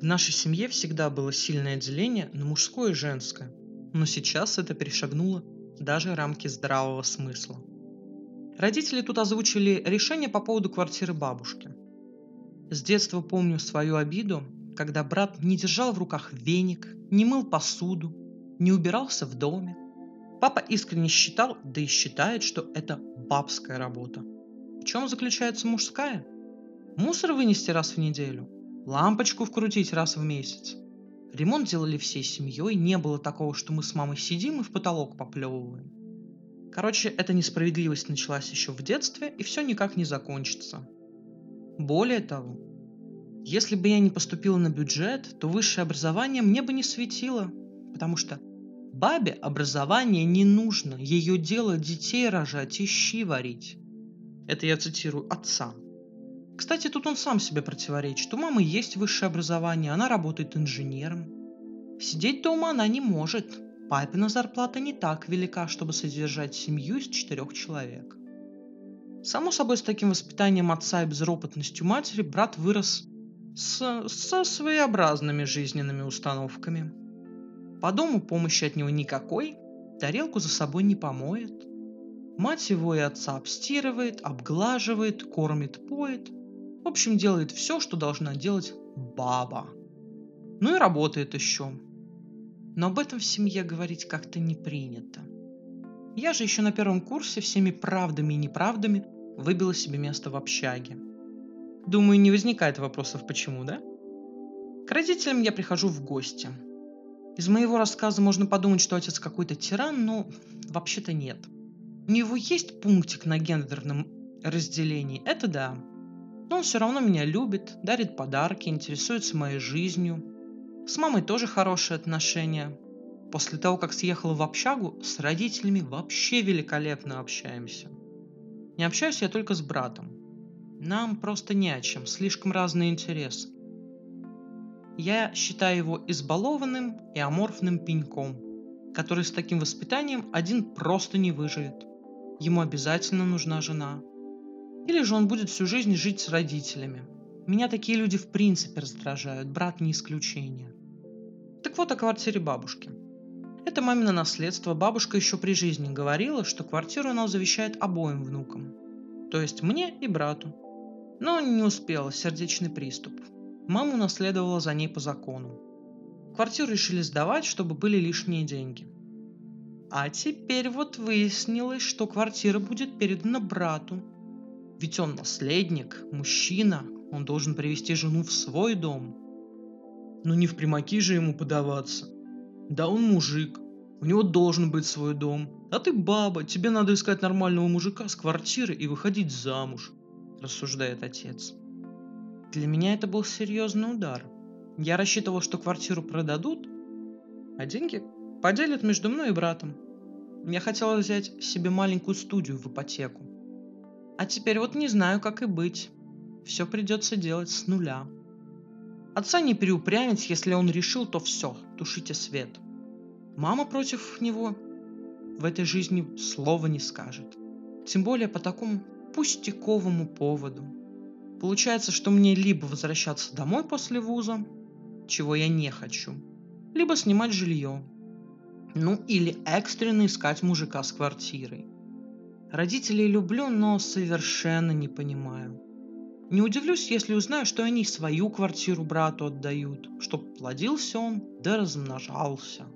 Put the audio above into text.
В нашей семье всегда было сильное деление на мужское и женское, но сейчас это перешагнуло даже рамки здравого смысла. Родители тут озвучили решение по поводу квартиры бабушки. С детства помню свою обиду, когда брат не держал в руках веник, не мыл посуду, не убирался в доме. Папа искренне считал, да и считает, что это бабская работа. В чем заключается мужская? Мусор вынести раз в неделю, лампочку вкрутить раз в месяц. Ремонт делали всей семьей, не было такого, что мы с мамой сидим и в потолок поплевываем. Короче, эта несправедливость началась еще в детстве и все никак не закончится. Более того, если бы я не поступила на бюджет, то высшее образование мне бы не светило, потому что бабе образование не нужно, ее дело детей рожать и щи варить. Это я цитирую отца. Кстати, тут он сам себе противоречит. У мамы есть высшее образование, она работает инженером. Сидеть дома она не может. Папина зарплата не так велика, чтобы содержать семью из четырех человек. Само собой, с таким воспитанием отца и безропотностью матери брат вырос с, со своеобразными жизненными установками. По дому помощи от него никакой, тарелку за собой не помоет. Мать его и отца обстирывает, обглаживает, кормит, поет. В общем, делает все, что должна делать баба. Ну и работает еще. Но об этом в семье говорить как-то не принято. Я же еще на первом курсе всеми правдами и неправдами выбила себе место в общаге. Думаю, не возникает вопросов почему, да? К родителям я прихожу в гости. Из моего рассказа можно подумать, что отец какой-то тиран, но вообще-то нет. У него есть пунктик на гендерном разделении, это да. Но он все равно меня любит, дарит подарки, интересуется моей жизнью. С мамой тоже хорошие отношения, После того, как съехала в общагу, с родителями вообще великолепно общаемся. Не общаюсь я только с братом. Нам просто не о чем, слишком разные интересы. Я считаю его избалованным и аморфным пеньком, который с таким воспитанием один просто не выживет. Ему обязательно нужна жена. Или же он будет всю жизнь жить с родителями. Меня такие люди в принципе раздражают, брат не исключение. Так вот о квартире бабушки. Это мамино наследство. Бабушка еще при жизни говорила, что квартиру она завещает обоим внукам. То есть мне и брату. Но не успела, сердечный приступ. Мама унаследовала за ней по закону. Квартиру решили сдавать, чтобы были лишние деньги. А теперь вот выяснилось, что квартира будет передана брату. Ведь он наследник, мужчина, он должен привести жену в свой дом. Ну не в примаки же ему подаваться – да он мужик, у него должен быть свой дом. А ты баба, тебе надо искать нормального мужика с квартиры и выходить замуж, рассуждает отец. Для меня это был серьезный удар. Я рассчитывал, что квартиру продадут, а деньги поделят между мной и братом. Я хотела взять себе маленькую студию в ипотеку. А теперь вот не знаю, как и быть. Все придется делать с нуля. Отца не переупрямить, если он решил, то все, тушите свет. Мама против него в этой жизни слова не скажет. Тем более по такому пустяковому поводу. Получается, что мне либо возвращаться домой после вуза, чего я не хочу, либо снимать жилье. Ну или экстренно искать мужика с квартирой. Родителей люблю, но совершенно не понимаю – не удивлюсь, если узнаю, что они свою квартиру брату отдают, чтоб плодился он да размножался.